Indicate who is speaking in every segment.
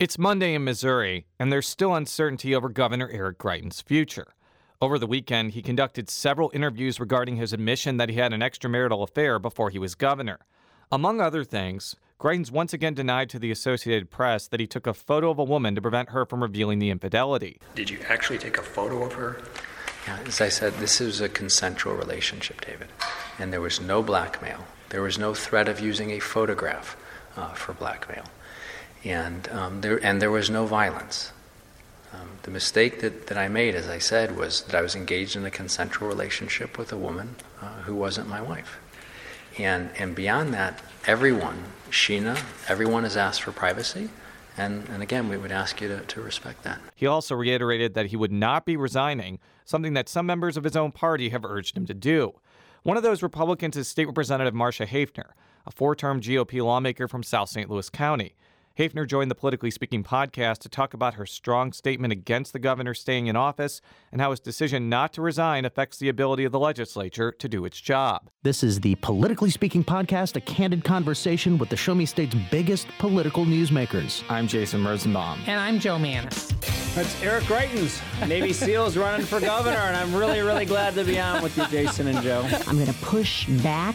Speaker 1: It's Monday in Missouri, and there's still uncertainty over Governor Eric Greitens' future. Over the weekend, he conducted several interviews regarding his admission that he had an extramarital affair before he was governor. Among other things, Greitens once again denied to the Associated Press that he took a photo of a woman to prevent her from revealing the infidelity.
Speaker 2: Did you actually take a photo of her?
Speaker 3: Yeah, as I said, this is a consensual relationship, David. And there was no blackmail. There was no threat of using a photograph uh, for blackmail. And, um, there, and there was no violence. Um, the mistake that, that I made, as I said, was that I was engaged in a consensual relationship with a woman uh, who wasn't my wife. And, and beyond that, everyone, Sheena, everyone has asked for privacy. And, and again, we would ask you to, to respect that.
Speaker 1: He also reiterated that he would not be resigning, something that some members of his own party have urged him to do. One of those Republicans is State Representative Marsha Haefner, a four term GOP lawmaker from South St. Louis County. Haefner joined the Politically Speaking podcast to talk about her strong statement against the governor staying in office and how his decision not to resign affects the ability of the legislature to do its job.
Speaker 4: This is the Politically Speaking podcast, a candid conversation with the Show Me State's biggest political newsmakers.
Speaker 1: I'm Jason Rosenbaum.
Speaker 5: And I'm Jo Mannies.
Speaker 6: That's Eric Greitens, Navy SEALs running for governor, and I'm really, really glad to be on with you, Jason and Joe.
Speaker 7: I'm going to push back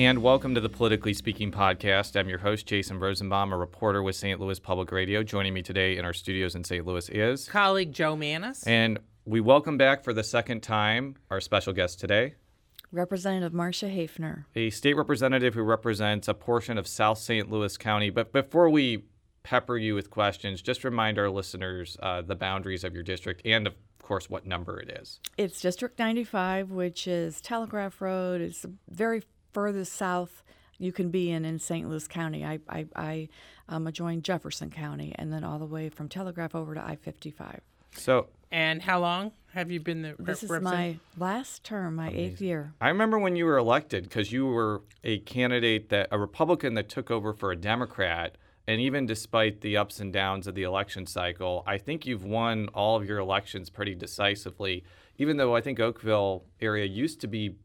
Speaker 1: And welcome to the Politically Speaking podcast. I'm your host, Jason Rosenbaum, a reporter with St. Louis Public Radio. Joining me today in our studios in St. Louis is
Speaker 5: colleague Jo Mannies.
Speaker 1: And we welcome back for the second time our special guest today,
Speaker 8: Representative Marsha Haefner,
Speaker 1: a state representative who represents a portion of South St. Louis County. But before we pepper you with questions, just remind our listeners uh, the boundaries of your district and, of course, what number it is.
Speaker 8: It's District 95, which is Telegraph Road. It's a very furthest south you can be in in St. Louis County. I, I, I um, adjoin Jefferson County and then all the way from Telegraph over to I 55.
Speaker 1: So,
Speaker 5: and how long have you been the
Speaker 8: This
Speaker 5: rep-
Speaker 8: is my last term, my
Speaker 1: Amazing.
Speaker 8: eighth year.
Speaker 1: I remember when you were elected because you were a candidate that a Republican that took over for a Democrat. And even despite the ups and downs of the election cycle, I think you've won all of your elections pretty decisively. Even though I think Oakville area used to be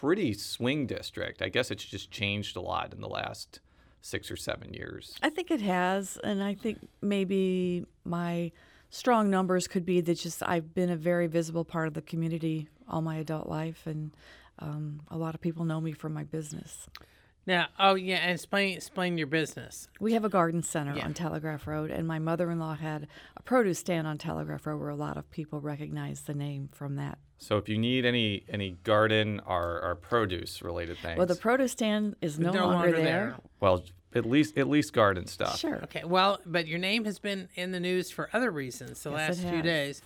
Speaker 1: pretty swing district. I guess it's just changed a lot in the last six or seven years.
Speaker 8: I think it has, and I think maybe my strong numbers could be that just I've been a very visible part of the community all my adult life, and um, a lot of people know me from my business.
Speaker 5: Now, oh yeah, and explain explain your business.
Speaker 8: We have a garden center
Speaker 5: Yeah.
Speaker 8: on Telegraph Road, and my mother-in-law had a produce stand on Telegraph Road, where a lot of people recognize the name from that.
Speaker 1: So if you need any any garden or, or produce related things,
Speaker 8: Well, the produce stand is no,
Speaker 5: No
Speaker 8: longer,
Speaker 5: longer
Speaker 8: there.
Speaker 5: there.
Speaker 1: well, at least at least garden stuff.
Speaker 8: Sure.
Speaker 5: Okay, well, but your name has been in the news for other reasons the
Speaker 8: Yes,
Speaker 5: last
Speaker 8: it
Speaker 5: few
Speaker 8: has.
Speaker 5: days.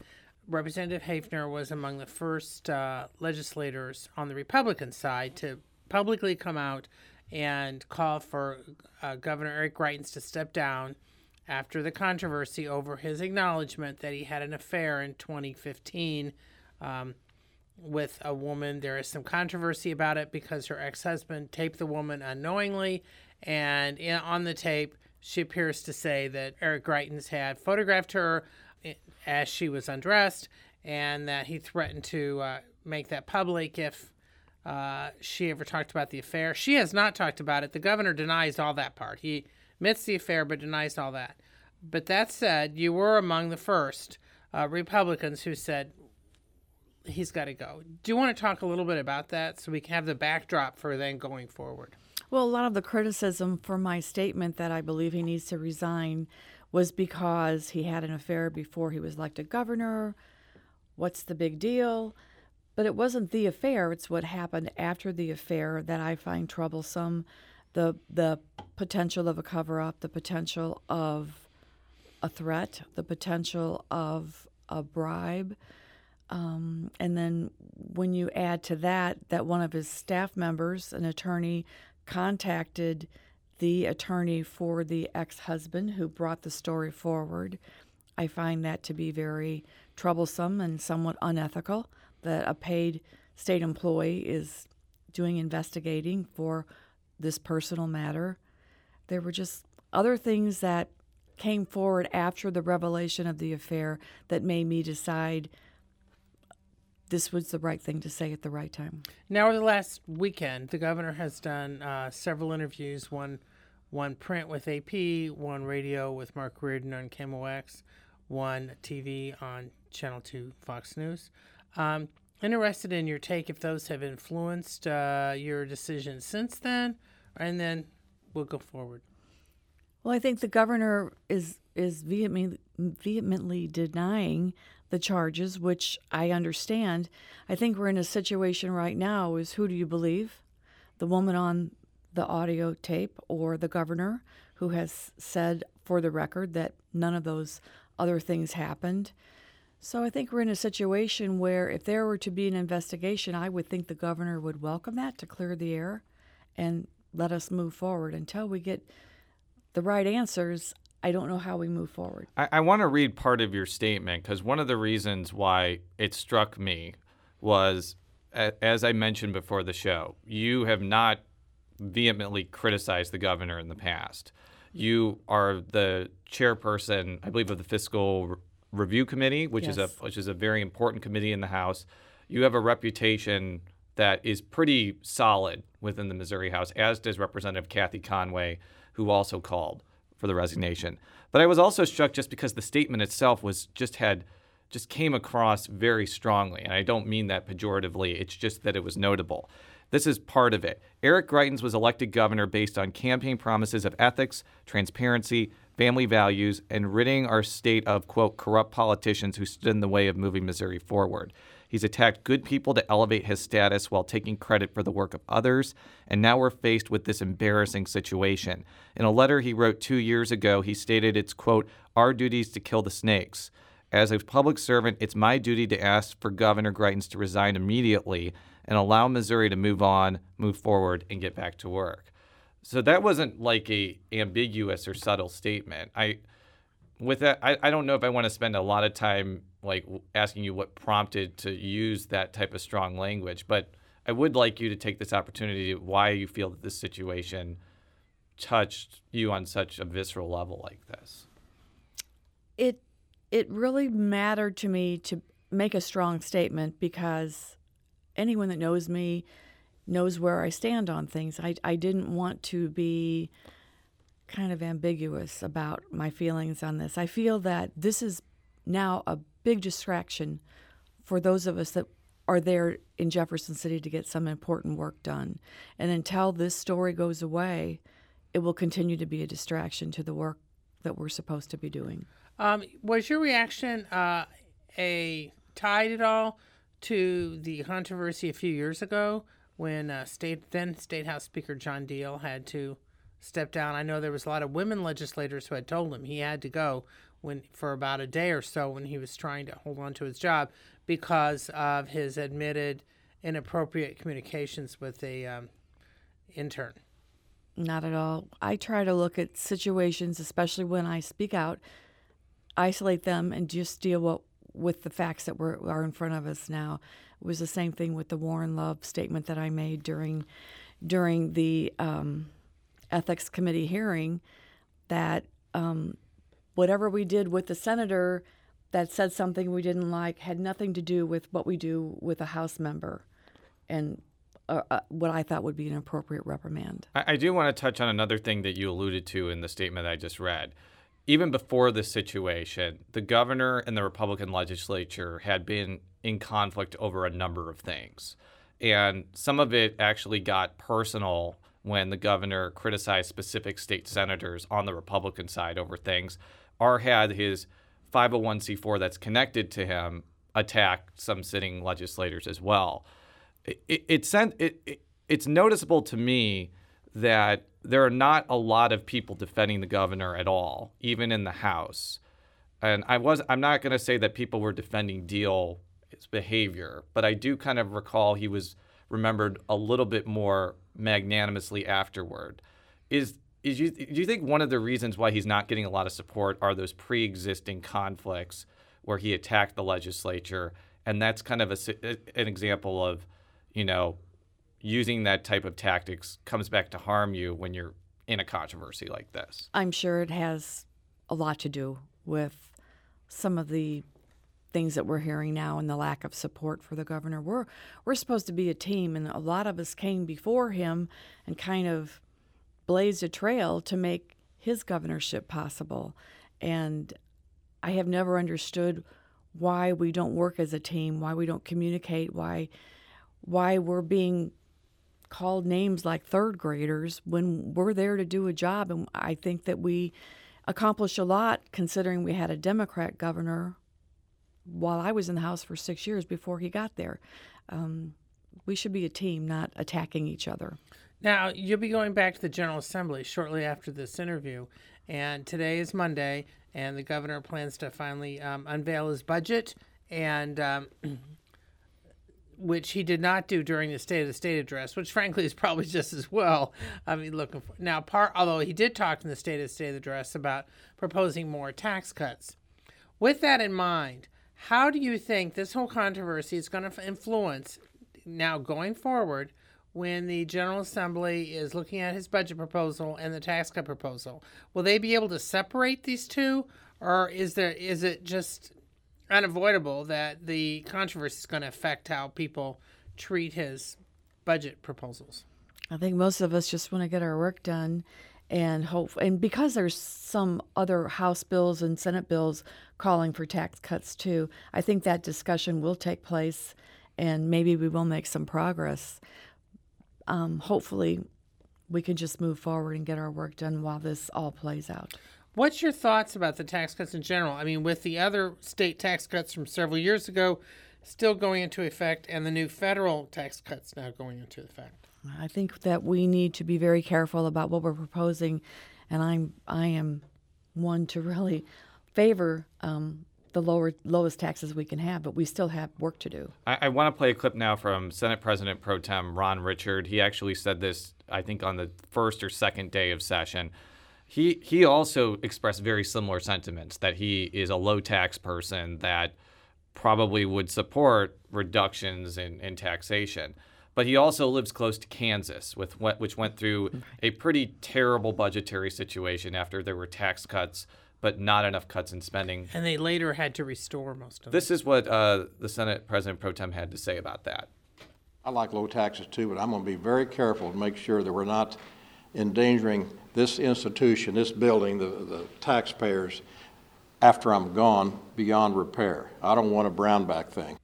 Speaker 5: Representative Haefner was among the first uh, legislators on the Republican side to publicly come out and call for uh, Governor Eric Greitens to step down after the controversy over his acknowledgement that he had an affair in 2015 um, with a woman. There is some controversy about it because her ex husband taped the woman unknowingly, and in, on the tape, she appears to say that Eric Greitens had photographed her as she was undressed and that he threatened to uh, make that public if uh, she ever talked about the affair. She has not talked about it. The governor denies all that part. He admits the affair but denies all that. But that said, you were among the first uh, Republicans who said he's got to go. Do you want to talk a little bit about that so we can have the backdrop for then going forward?
Speaker 8: Well, a lot of the criticism for my statement that I believe he needs to resign was because he had an affair before he was elected governor. What's the big deal? But it wasn't the affair, it's what happened after the affair that I find troublesome. The the potential of a cover up, the potential of a threat, the potential of a bribe. Um, and then when you add to that that one of his staff members, an attorney, contacted the attorney for the ex husband who brought the story forward, I find that to be very troublesome and somewhat unethical that a paid state employee is doing investigating for this personal matter. There were just other things that came forward after the revelation of the affair that made me decide this was the right thing to say at the right time.
Speaker 5: Now, over the last weekend, the governor has done uh, several interviews one, one print with AP, one radio with Mark Reardon on KMOX, one TV on Channel 2 Fox News. Um, interested in your take if those have influenced uh, your decision since then, and then we'll go forward.
Speaker 8: Well, I think the governor is is vehemently, vehemently denying the charges, which I understand. I think we're in a situation right now is who do you believe? The woman on the audio tape or the governor who has said for the record that none of those other things happened. So I think we're in a situation where if there were to be an investigation, I would think the governor would welcome that to clear the air and let us move forward until we get the right answers. I don't know how we move forward.
Speaker 1: I, I want to read part of your statement because one of the reasons why it struck me was, as I mentioned before the show, you have not vehemently criticized the governor in the past. You are the chairperson, I believe, of the Fiscal Review Committee, which
Speaker 8: Yes.
Speaker 1: is a which is a very important committee in the House. You have a reputation that is pretty solid within the Missouri House, as does Representative Kathy Conway, who also called for the resignation. But I was also struck just because the statement itself was just had just came across very strongly, and I don't mean that pejoratively. It's just that it was notable. This is part of it. Eric Greitens was elected governor based on campaign promises of ethics, transparency, family values, and ridding our state of, quote, corrupt politicians who stood in the way of moving Missouri forward. He's attacked good people to elevate his status while taking credit for the work of others, and now we're faced with this embarrassing situation. In a letter he wrote two years ago, he stated it's, quote, our duties to kill the snakes. As a public servant, it's my duty to ask for Governor Greitens to resign immediately and allow Missouri to move on, move forward, and get back to work. So that wasn't like a ambiguous or subtle statement. I with that I, I don't know if I want to spend a lot of time like asking you what prompted to use that type of strong language, but I would like you to take this opportunity why you feel that this situation touched you on such a visceral level like this.
Speaker 8: It it really mattered to me to make a strong statement because anyone that knows me knows where I stand on things. I, I didn't want to be kind of ambiguous about my feelings on this. I feel that this is now a big distraction for those of us that are there in Jefferson City to get some important work done. And until this story goes away, it will continue to be a distraction to the work that we're supposed to be doing.
Speaker 5: Um, was your reaction uh, a tied at all to the controversy a few years ago when uh, state then State House Speaker John Diehl had to step down? I know there was a lot of women legislators who had told him he had to go when for about a day or so when he was trying to hold on to his job because of his admitted inappropriate communications with a um, intern.
Speaker 8: Not at all. I try to look at situations, especially when I speak out, isolate them, and just deal what, with the facts that were, are in front of us now. It was the same thing with the Warren Love statement that I made during during the um, ethics committee hearing. That um, whatever we did with the senator that said something we didn't like had nothing to do with what we do with a House member, and uh, uh, what I thought would be an appropriate reprimand.
Speaker 1: I, I do want to touch on another thing that you alluded to in the statement I just read. Even before this situation, the governor and the Republican legislature had been in conflict over a number of things. And some of it actually got personal when the governor criticized specific state senators on the Republican side over things, or had his 501c4 that's connected to him attack some sitting legislators as well. It, it, it, sent, it, it, it's noticeable to me that there are not a lot of people defending the governor at all, even in the House. And I was I'm not going to say that people were defending Behavior, but I do kind of recall he was remembered a little bit more magnanimously afterward. Is is you do you think one of the reasons why he's not getting a lot of support are those pre-existing conflicts where he attacked the legislature, and that's kind of a, an example of you know, using that type of tactics comes back to harm you when you're in a controversy like this.
Speaker 8: I'm sure it has a lot to do with some of the things that we're hearing now and the lack of support for the governor. We're we're supposed to be a team and a lot of us came before him and kind of blazed a trail to make his governorship possible. And I have never understood why we don't work as a team, why we don't communicate, why why we're being called names like third graders when we're there to do a job and I think that we accomplished a lot considering we had a Democrat governor while I was in the House for six years before he got there. Um, we should be a team, not attacking each other.
Speaker 5: Now, you'll be going back to the General Assembly shortly after this interview, and today is Monday, and the governor plans to finally um, unveil his budget, and um, which he did not do during the State of the State address, which frankly is probably just as well. I mean, looking for now, part although he did talk in the State of the State address about proposing more tax cuts. With that in mind, how do you think this whole controversy is going to influence now going forward when the General Assembly is looking at his budget proposal and the tax cut proposal? Will they be able to separate these two, or is there is it just unavoidable that the controversy is going to affect how people treat his budget proposals?
Speaker 8: I think most of us just want to get our work done and hope and because there's some other house bills and senate bills calling for tax cuts too i think that discussion will take place and maybe we will make some progress um, hopefully we can just move forward and get our work done while this all plays out
Speaker 5: What's your thoughts about the tax cuts in general? I mean, with the other state tax cuts from several years ago still going into effect and the new federal tax cuts now going into effect.
Speaker 8: I think that we need to be very careful about what we're proposing, and I'm I am one to really favor um, the lower lowest taxes we can have, but we still have work to do.
Speaker 1: I, I want to play a clip now from Senate President Pro Tem Ron Richard. He actually said this, I think, on the first or second day of session. He he also expressed very similar sentiments that he is a low tax person that probably would support reductions in, in taxation. But he also lives close to Kansas, with what, which went through a pretty terrible budgetary situation after there were tax cuts, but not enough cuts in spending.
Speaker 5: And they later had to restore most of
Speaker 1: This is what uh, the Senate President Pro Tem had to say about that.
Speaker 9: I like low taxes too, but I'm going to be very careful to make sure that we're not endangering this institution, this building, the, the taxpayers, after I'm gone, beyond repair. I don't want a Brownback thing.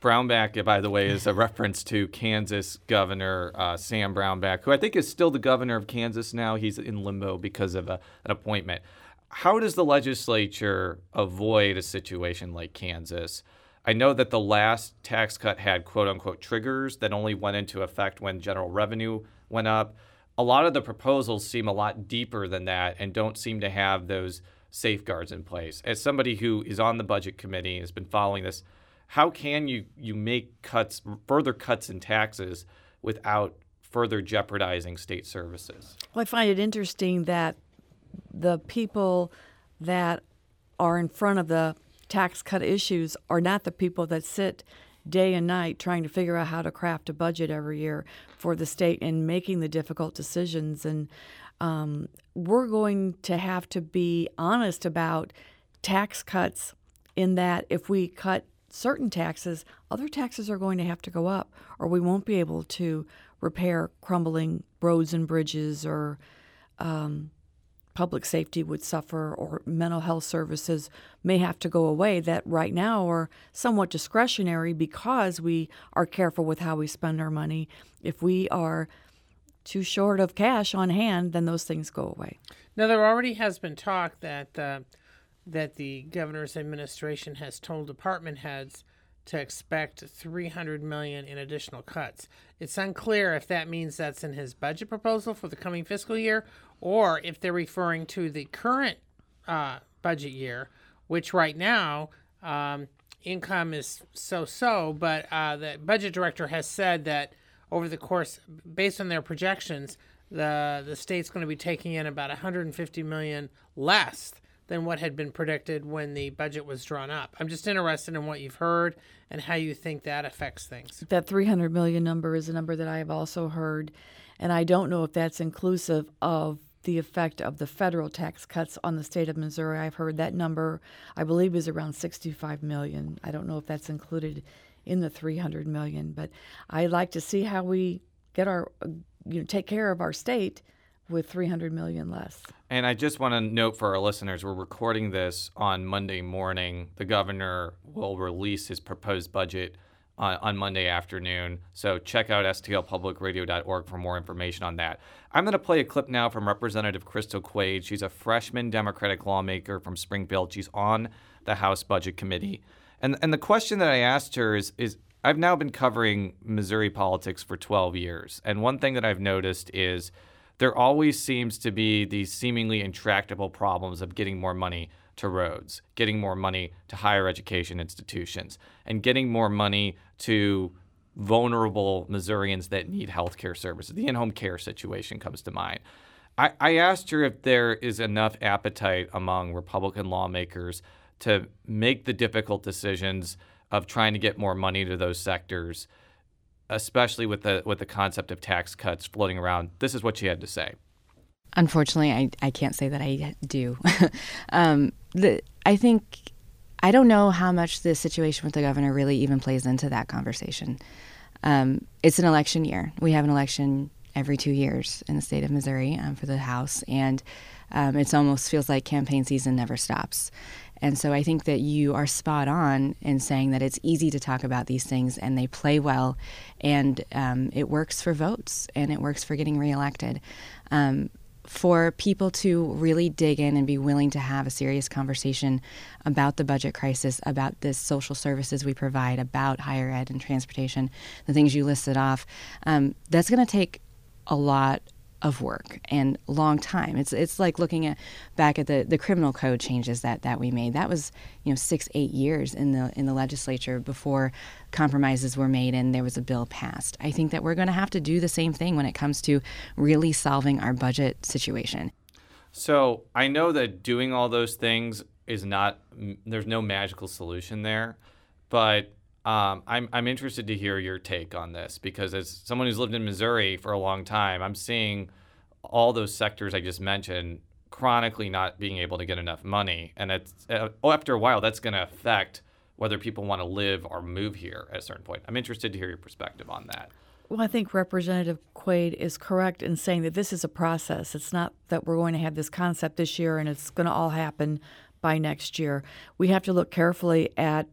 Speaker 1: Brownback, by the way, is a reference to Kansas Governor uh, Sam Brownback, who I think is still the governor of Kansas now. He's in limbo because of a, an appointment. How does the legislature avoid a situation like Kansas? I know that the last tax cut had quote unquote triggers that only went into effect when general revenue went up. A lot of the proposals seem a lot deeper than that and don't seem to have those safeguards in place. As somebody who is on the budget committee and has been following this, how can you you make cuts further cuts in taxes without further jeopardizing state services?
Speaker 8: Well, I find it interesting that the people that are in front of the tax cut issues are not the people that sit day and night trying to figure out how to craft a budget every year for the state and making the difficult decisions. And um, we're going to have to be honest about tax cuts in that if we cut certain taxes, other taxes are going to have to go up, or we won't be able to repair crumbling roads and bridges, or um, public safety would suffer, or mental health services may have to go away that right now are somewhat discretionary because we are careful with how we spend our money. If we are too short of cash on hand, then those things go away.
Speaker 5: Now, there already has been talk that uh, that the governor's administration has told department heads to expect 300 million in additional cuts. It's unclear if that means that's in his budget proposal for the coming fiscal year or if they're referring to the current uh, budget year, which right now um, income is so-so, but uh, the budget director has said that over the course, based on their projections, the the state's going to be taking in about 150 million less than what had been predicted when the budget was drawn up. I'm just interested in what you've heard and how you think that affects things.
Speaker 8: That 300 million number is a number that I have also heard, and I don't know if that's inclusive of the effect of the federal tax cuts on the state of Missouri. I've heard that number, I believe, is around 65 million. I don't know if that's included in the 300 million, but I'd like to see how we get our, uh, you know, take care of our state with 300 million less.
Speaker 1: And I just want to note for our listeners, we're recording this on Monday morning. The governor will release his proposed budget on, on Monday afternoon. So check out stlpublicradio.org for more information on that. I'm going to play a clip now from Representative Crystal Quade. She's a freshman Democratic lawmaker from Springfield. She's on the House Budget Committee. And, and the question that I asked her is, is I've now been covering Missouri politics for 12 years. And one thing that I've noticed is there always seems to be these seemingly intractable problems of getting more money to roads, getting more money to higher education institutions, and getting more money to vulnerable Missourians that need health care services. The in home care situation comes to mind. I, I asked her if there is enough appetite among Republican lawmakers to make the difficult decisions of trying to get more money to those sectors, especially with the with the concept of tax cuts floating around. This is what she had to say.
Speaker 10: Unfortunately, I, I can't say that I do. um, the, I think I don't know how much the situation with the governor really even plays into that conversation. Um, it's an election year. We have an election every two years in the state of Missouri um, for the House, and um, it almost feels like campaign season never stops. And so I think that you are spot on in saying that it's easy to talk about these things and they play well and um, it works for votes and it works for getting reelected. Um, for people to really dig in and be willing to have a serious conversation about the budget crisis, about the social services we provide, about higher ed and transportation, the things you listed off, um, that's going to take a lot of work and long time. It's it's like looking at back at the, the criminal code changes that, that we made. That was you know six eight years in the in the legislature before compromises were made and there was a bill passed. I think that we're going to have to do the same thing when it comes to really solving our budget situation.
Speaker 1: So I know that doing all those things is not there's no magical solution there, but um, I'm I'm interested to hear your take on this because as someone who's lived in Missouri for a long time, I'm seeing all those sectors I just mentioned chronically not being able to get enough money, and it's uh, after a while that's going to affect whether people want to live or move here at a certain point. I'm interested to hear your perspective on that.
Speaker 8: Well, I think Representative Quade is correct in saying that this is a process. It's not that we're going to have this concept this year and it's going to all happen by next year. We have to look carefully at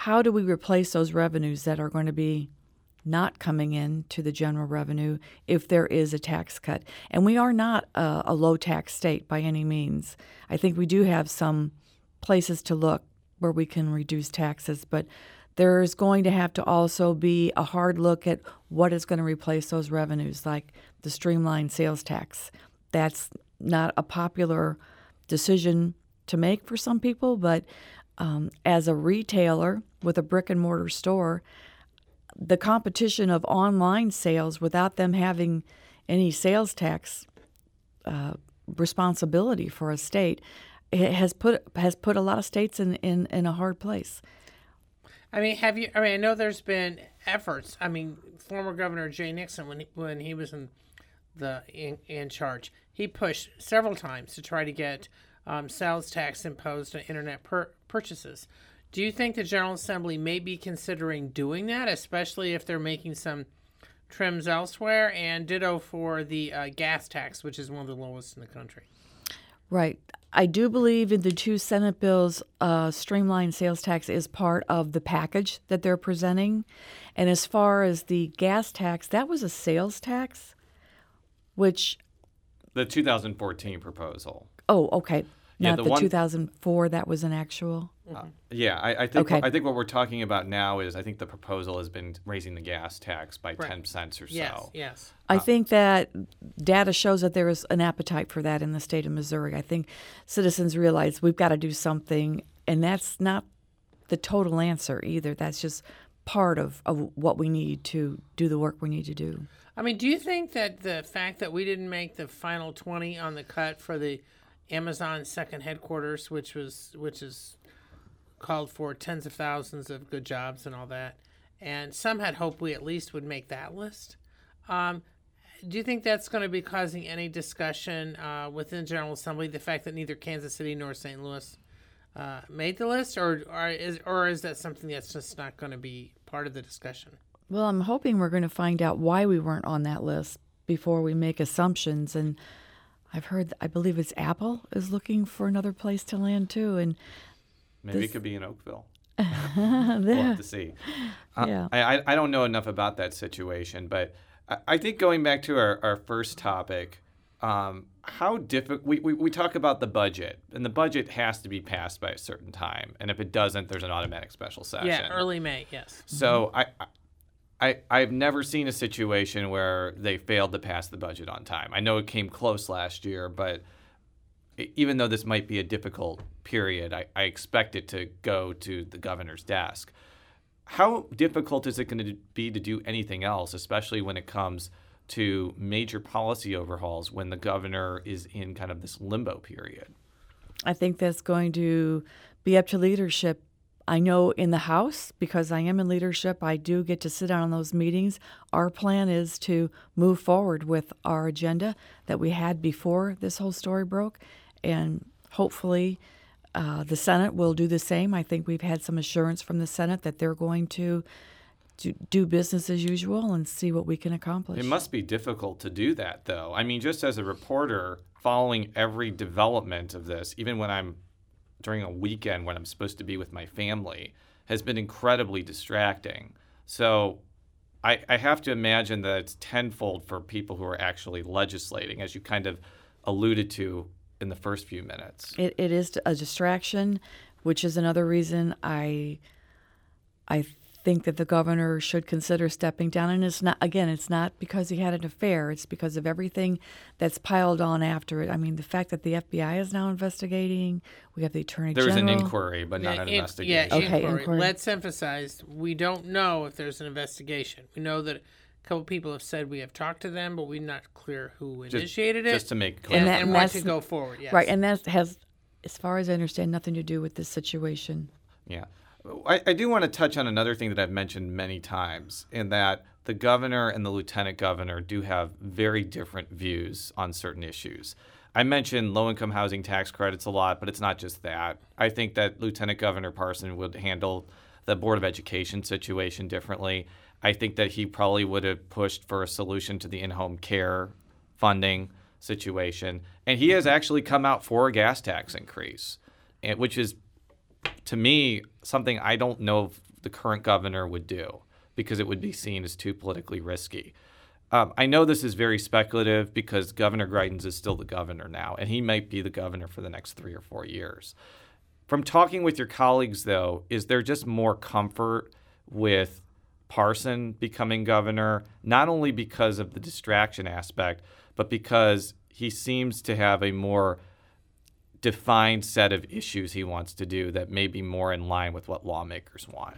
Speaker 8: how do we replace those revenues that are going to be not coming in to the general revenue if there is a tax cut? And we are not a, a low tax state by any means. I think we do have some places to look where we can reduce taxes, but there's going to have to also be a hard look at what is going to replace those revenues, like the streamlined sales tax. That's not a popular decision to make for some people, but um, as a retailer with a brick and mortar store, the competition of online sales without them having any sales tax uh, responsibility for a state has put has put a lot of states in, in, in a hard place.
Speaker 5: I mean, have you? I mean, I know there's been efforts. I mean, former Governor Jay Nixon, when he, when he was in the in, in charge, he pushed several times to try to get um, sales tax imposed on internet per- purchases. Do you think the General Assembly may be considering doing that, especially if they're making some trims elsewhere? And ditto for the uh, gas tax, which is one of the lowest in the country.
Speaker 8: Right. I do believe in the two Senate bills, uh, streamlined sales tax is part of the package that they're presenting. And as far as the gas tax, that was a sales tax, which.
Speaker 1: The 2014 proposal.
Speaker 8: Oh, okay.
Speaker 1: Yeah,
Speaker 8: Not
Speaker 1: the
Speaker 8: the,
Speaker 1: one-
Speaker 8: 2004, that was an actual.
Speaker 1: Uh, yeah, I, I think
Speaker 8: Okay.
Speaker 1: I think what we're talking about now is I think the proposal has been raising the gas tax by
Speaker 5: Right.
Speaker 1: ten cents or
Speaker 5: Yes,
Speaker 1: so.
Speaker 5: yes.
Speaker 8: I think that data shows that there is an appetite for that in the state of Missouri. I think citizens realize we've got to do something, and that's not the total answer either. That's just part of, of what we need to do the work we need to do.
Speaker 5: I mean, do you think that the fact that we didn't make the final 20 on the cut for the Amazon's second headquarters, which was which is called for tens of thousands of good jobs and all that. And some had hoped we at least would make that list. Um, do you think that's going to be causing any discussion uh, within General Assembly? The fact that neither Kansas City nor St. Louis uh, made the list, or, or is or is that something that's just not going to be part of the discussion?
Speaker 8: Well, I'm hoping we're going to find out why we weren't on that list before we make assumptions. And I've heard, I believe it's Apple is looking for another place to land too, and
Speaker 1: maybe this... it could be in Oakville. we'll have to see. Yeah. I, I don't know enough about that situation, but I, I think going back to our, our first topic, um, how difficult we, we, we talk about the budget, and the budget has to be passed by a certain time, and if it doesn't, there's an automatic special session.
Speaker 5: Yeah, early May, yes.
Speaker 1: So mm-hmm. I. I, I've never seen a situation where they failed to pass the budget on time. I know it came close last year, but even though this might be a difficult period, I, I expect it to go to the governor's desk. How difficult is it going to be to do anything else, especially when it comes to major policy overhauls when the governor is in kind of this limbo period?
Speaker 8: I think that's going to be up to leadership. I know in the House, because I am in leadership, I do get to sit down on those meetings. Our plan is to move forward with our agenda that we had before this whole story broke. And hopefully, uh, the Senate will do the same. I think we've had some assurance from the Senate that they're going to, to do business as usual and see what we can accomplish.
Speaker 1: It must be difficult to do that, though. I mean, just as a reporter, following every development of this, even when I'm during a weekend when I'm supposed to be with my family, has been incredibly distracting. So I, I have to imagine that it's tenfold for people who are actually legislating, as you kind of alluded to in the first few minutes.
Speaker 8: It, it is a distraction, which is another reason I I think that the governor should consider stepping down. And it's not again, it's not because he had an affair. It's because of everything that's piled on after it. I mean, the fact that the FBI is now investigating. We have the attorney
Speaker 1: there's
Speaker 8: general.
Speaker 1: There's an inquiry, but not an investigation.
Speaker 5: Yeah, okay, inquiry. inquiry. Let's emphasize: we don't know if there's an investigation. We know that a couple people have said we have talked to them, but we're not clear who initiated
Speaker 1: just,
Speaker 5: it.
Speaker 1: Just to make clear.
Speaker 5: And, and, and want to go forward, yes.
Speaker 8: Right, and that has, as far as I understand, nothing to do with this situation.
Speaker 1: Yeah. I, I do want to touch on another thing that I've mentioned many times, in that the governor and the lieutenant governor do have very different views on certain issues. I mentioned low income housing tax credits a lot, but it's not just that. I think that Lieutenant Governor Parson would handle the Board of Education situation differently. I think that he probably would have pushed for a solution to the in home care funding situation. And he has actually come out for a gas tax increase, which is, to me, something I don't know if the current governor would do because it would be seen as too politically risky. Um, I know this is very speculative because Governor Greitens is still the governor now, and he might be the governor for the next three or four years. From talking with your colleagues, though, is there just more comfort with Parson becoming governor, not only because of the distraction aspect, but because he seems to have a more defined set of issues he wants to do that may be more in line with what lawmakers want.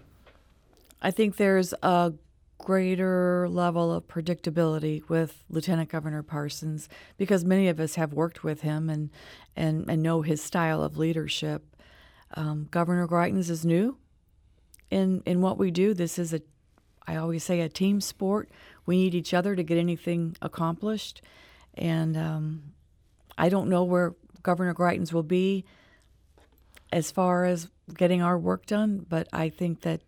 Speaker 8: I think there's a greater level of predictability with Lieutenant Governor Parsons because many of us have worked with him and and, and know his style of leadership. Um, Governor Greitens is new in in what we do. This is a I always say a team sport. We need each other to get anything accomplished. And um, I don't know where Governor Greitens will be as far as getting our work done, but I think that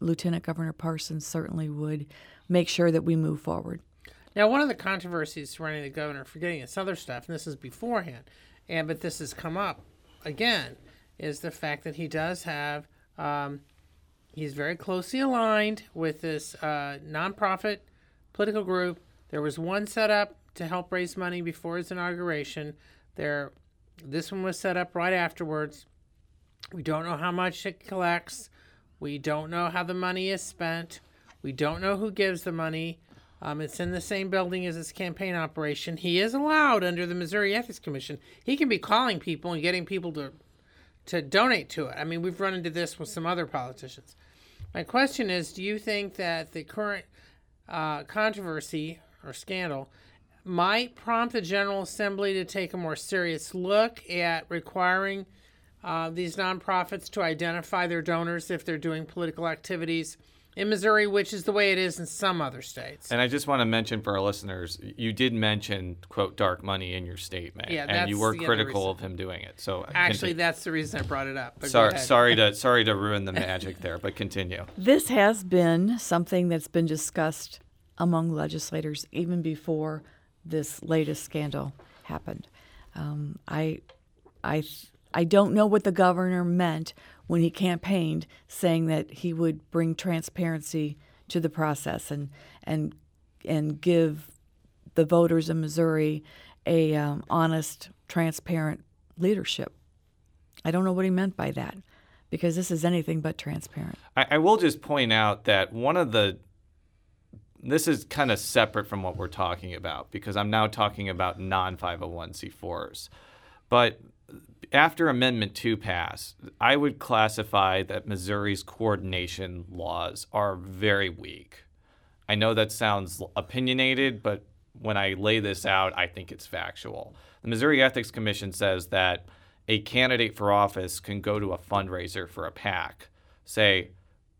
Speaker 8: Lieutenant Governor Parsons certainly would make sure that we move forward.
Speaker 5: Now, one of the controversies surrounding the governor forgetting this other stuff, and this is beforehand, and but this has come up again, is the fact that he does have um, He's very closely aligned with this uh, nonprofit political group. There was one set up to help raise money before his inauguration. There, this one was set up right afterwards. We don't know how much it collects. We don't know how the money is spent. We don't know who gives the money. Um, it's in the same building as his campaign operation. He is allowed under the Missouri Ethics Commission. He can be calling people and getting people to to donate to it. I mean, we've run into this with some other politicians. My question is do you think that the current uh, controversy or scandal might prompt the General Assembly to take a more serious look at requiring uh, these nonprofits to identify their donors if they're doing political activities in Missouri, which is the way it is in some other states.
Speaker 1: And I just want to mention for our listeners, you did mention quote dark money in your statement,
Speaker 5: Yeah,
Speaker 1: and you were
Speaker 5: the
Speaker 1: critical
Speaker 5: reason.
Speaker 1: of him doing it. So
Speaker 5: Actually,
Speaker 1: conti-
Speaker 5: that's the reason I brought it up. but
Speaker 1: sorry, sorry to sorry to ruin the magic there, but continue.
Speaker 8: This has been something that's been discussed among legislators even before this latest scandal happened. Um, I, I, I don't know what the governor meant when he campaigned, saying that he would bring transparency to the process and and and give the voters in Missouri a um, honest, transparent leadership. I don't know what he meant by that, because this is anything but transparent.
Speaker 1: I, I will just point out that one of the this is kind of separate from what we're talking about because I'm now talking about non 501c4s. But after Amendment 2 passed, I would classify that Missouri's coordination laws are very weak. I know that sounds opinionated, but when I lay this out, I think it's factual. The Missouri Ethics Commission says that a candidate for office can go to a fundraiser for a PAC, say,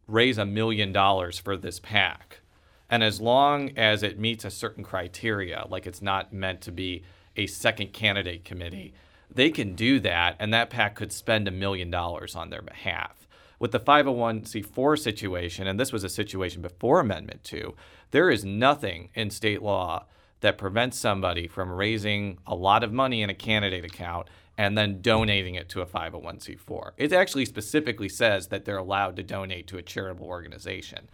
Speaker 1: raise a million dollars for this PAC. And as long as it meets a certain criteria, like it's not meant to be a second candidate committee, they can do that, and that PAC could spend a million dollars on their behalf. With the 501c4 situation, and this was a situation before Amendment 2, there is nothing in state law that prevents somebody from raising a lot of money in a candidate account and then donating it to a 501c4. It actually specifically says that they're allowed to donate to a charitable organization.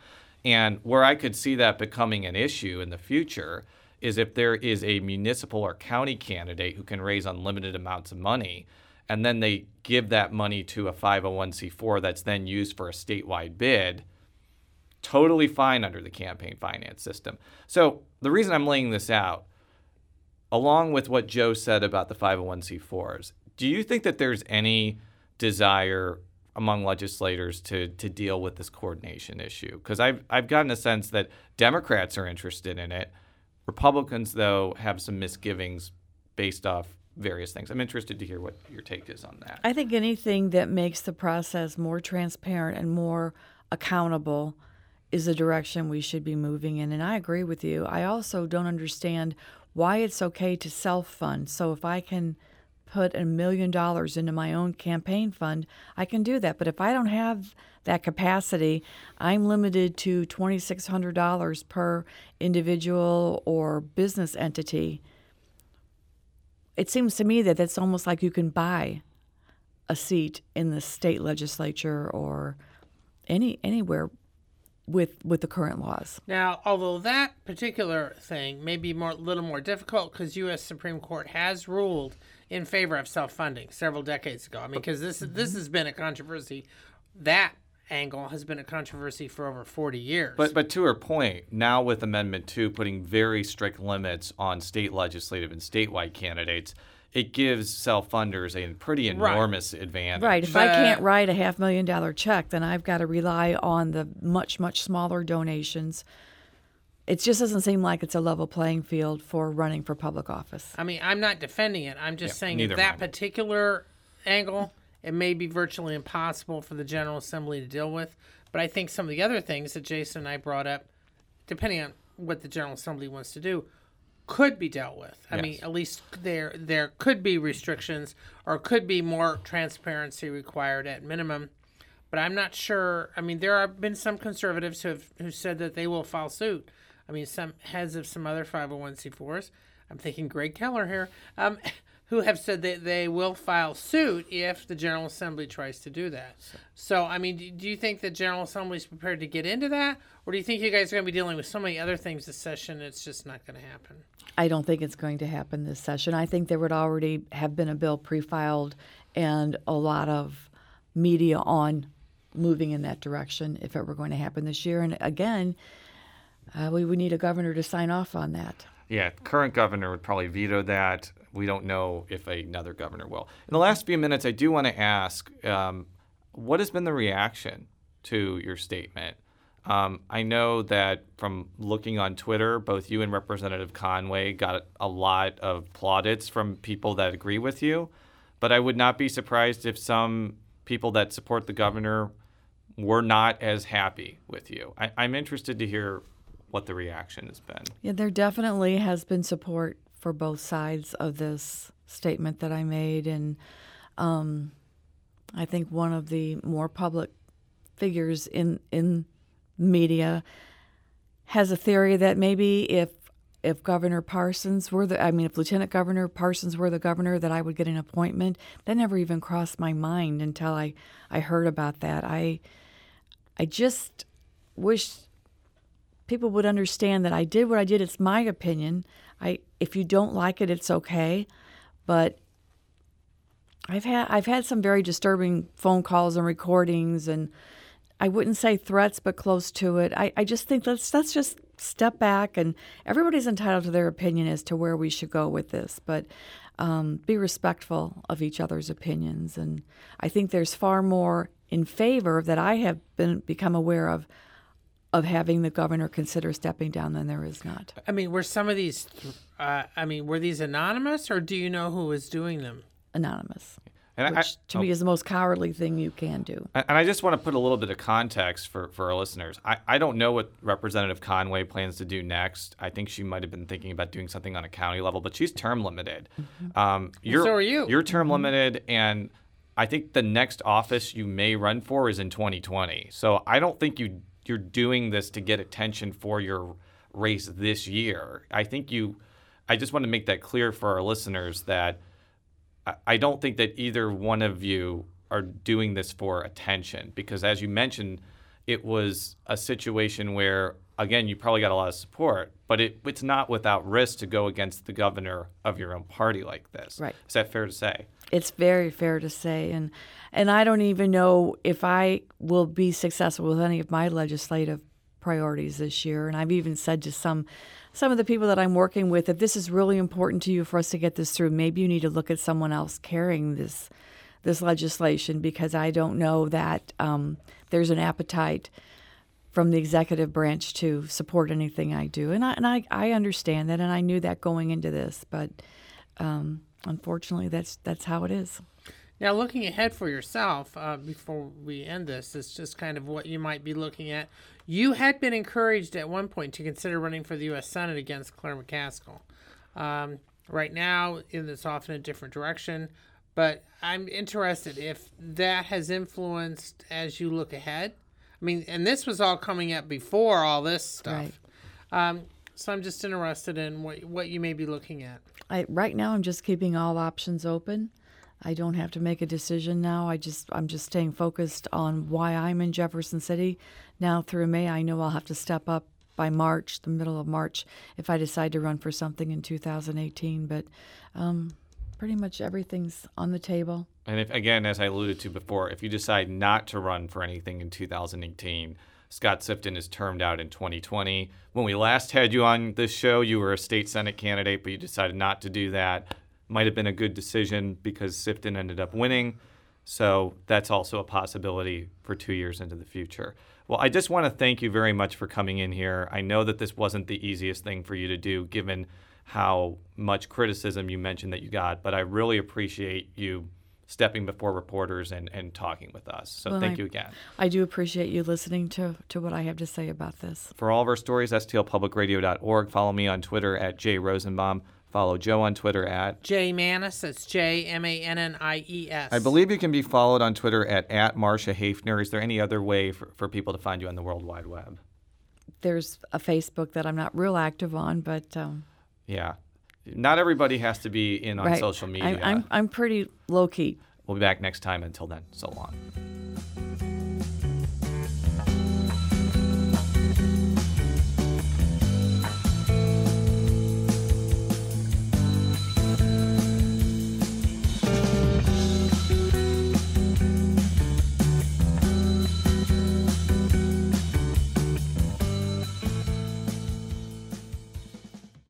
Speaker 1: And where I could see that becoming an issue in the future is if there is a municipal or county candidate who can raise unlimited amounts of money and then they give that money to a 501c4 that's then used for a statewide bid, totally fine under the campaign finance system. So the reason I'm laying this out, along with what Joe said about the 501c4s, do you think that there's any desire among legislators to to deal with this coordination issue? Because I've I've gotten a sense that Democrats are interested in it. Republicans, though, have some misgivings based off various things. I'm interested to hear what your take is on that.
Speaker 8: I think anything that makes the process more transparent and more accountable is the direction we should be moving in. And I agree with you. I also don't understand why it's okay to self fund. So if I can put a million dollars into my own campaign fund, I can do that. But if I don't have that capacity, I'm limited to $2,600 per individual or business entity. It seems to me that that's almost like you can buy a seat in the state legislature or any anywhere with with the current laws.
Speaker 5: Now, although that particular thing may be more little more difficult because U.S. Supreme Court has ruled in favor of self-funding several decades ago. I mean, because this mm-hmm. this has been a controversy. That angle has been a controversy for over 40 years.
Speaker 1: But but to her point, now with Amendment Two putting very strict limits on state legislative and statewide candidates, it gives self-funders a pretty
Speaker 5: Right.
Speaker 1: enormous advantage.
Speaker 8: Right. If I can't write a half million dollar check, then I've got to rely on the much much smaller donations. It just doesn't seem like it's a level playing field for running for public office.
Speaker 5: I mean, I'm not defending it. I'm just
Speaker 8: Yeah,
Speaker 5: saying that
Speaker 8: am
Speaker 5: particular angle, it may be virtually impossible for the General Assembly to deal with. But I think some of the other things that Jason and I brought up, depending on what the General Assembly wants to do, could be dealt with. I mean, at least there there could be restrictions or could be more transparency required at minimum. But I'm not sure. I mean, there have been some conservatives who have who said that they will file suit. I mean, some heads of some other 501c4s. I'm thinking Greg Keller here, um, who have said that they will file suit if the General Assembly tries to do that. So, I mean, do, do you think the General Assembly is prepared to get into that, or do you think you guys are going to be dealing with so many other things this session? It's just not going to happen.
Speaker 8: I don't think it's going to happen this session. I think there would already have been a bill pre-filed and a lot of media on moving in that direction if it were going to happen this year. And again, uh, we would need a governor to sign off on that.
Speaker 1: Yeah, current governor would probably veto that. We don't know if another governor will. In the last few minutes, I do want to ask, um, what has been the reaction to your statement? Um, I know that from looking on Twitter, both you and Representative Conway got a lot of plaudits from people that agree with you. But I would not be surprised if some people that support the governor were not as happy with you. I, I'm interested to hear what the reaction has been.
Speaker 8: Yeah, there definitely has been support for both sides of this statement that I made, and um, I think one of the more public figures in in media has a theory that maybe if if Governor Parsons were the I mean if Lieutenant Governor Parsons were the governor that I would get an appointment. That never even crossed my mind until I I heard about that. I I just wish people would understand that I did what I did. It's my opinion. I if you don't like it, it's okay. But I've had I've had some very disturbing phone calls and recordings and I wouldn't say threats, but close to it. I, I just think let's let's just step back and everybody's entitled to their opinion as to where we should go with this, but um, be respectful of each other's opinions. And I think there's far more in favor that I have been become aware of of having the governor consider stepping down than there is not.
Speaker 5: I mean, were some of these, uh, I mean, were these anonymous or do you know who was doing them?
Speaker 8: Anonymous.
Speaker 1: And
Speaker 8: which
Speaker 1: I,
Speaker 8: to
Speaker 1: oh.
Speaker 8: me is the most cowardly thing you can do.
Speaker 1: And I just want to put a little bit of context for, for our listeners. I, I don't know what Representative Conway plans to do next. I think she might have been thinking about doing something on a county level, but she's term limited.
Speaker 5: Mm-hmm.
Speaker 1: Um, you're,
Speaker 5: so are you.
Speaker 1: You're term
Speaker 5: Mm-hmm.
Speaker 1: limited, and I think the next office you may run for is in 2020. So I don't think you you're doing this to get attention for your race this year. I think you. I just want to make that clear for our listeners that I- I don't think that either one of you are doing this for attention because, as you mentioned, it was a situation where, again, you probably got a lot of support, but it, it's not without risk to go against the governor of your own party like this.
Speaker 8: Right.
Speaker 1: Is that fair to say?
Speaker 8: It's very fair to say, and and I don't even know if I will be successful with any of my legislative priorities this year. And I've even said to some some of the people that I'm working with, if this is really important to you for us to get this through, maybe you need to look at someone else carrying this this legislation because I don't know that um, there's an appetite from the executive branch to support anything I do, and I and I, I understand that, and I knew that going into this, but um, unfortunately, that's that's how it is.
Speaker 5: Now, looking ahead for yourself, uh, before we end this, it's just kind of what you might be looking at. You had been encouraged at one point to consider running for the U.S. Senate against Claire McCaskill. Um, right now, it's off in a different direction, but I'm interested if that has influenced as you look ahead. I mean, and this was all coming up before all this stuff. Um, so I'm just interested in what what you may be looking at.
Speaker 8: I, right now, I'm just keeping all options open. I don't have to make a decision now. I just I'm just staying focused on why I'm in Jefferson City. Now through May, I know I'll have to step up by March, the middle of March, if I decide to run for something in 2018. But um, pretty much everything's on the table.
Speaker 1: And if again, as I alluded to before, if you decide not to run for anything in 2018, Scott Sifton is termed out in 2020. When we last had you on this show, you were a state senate candidate, but you decided not to do that. Might have been a good decision because Sifton ended up winning. So that's also a possibility for two years into the future. Well, I just want to thank you very much for coming in here. I know that this wasn't the easiest thing for you to do given how much criticism you mentioned that you got, but I really appreciate you stepping before reporters and, and talking with us. So
Speaker 8: Well,
Speaker 1: thank
Speaker 8: I-
Speaker 1: you again.
Speaker 8: I do appreciate you listening to, to what I have to say about this.
Speaker 1: For all of our stories, stlpublicradio.org. Follow me on Twitter at jrosenbaum. Follow Jo on Twitter at.
Speaker 5: J Mannies, that's J M A N N I E S.
Speaker 1: I believe you can be followed on Twitter at, at Marsha Haefner. Is there any other way for, for people to find you on the World Wide Web?
Speaker 8: There's a Facebook that I'm not real active on, but um,
Speaker 1: Yeah. Not everybody has to be in on
Speaker 8: right.
Speaker 1: social media.
Speaker 8: I'm, I'm I'm pretty low key.
Speaker 1: We'll be back next time. Until then, so long.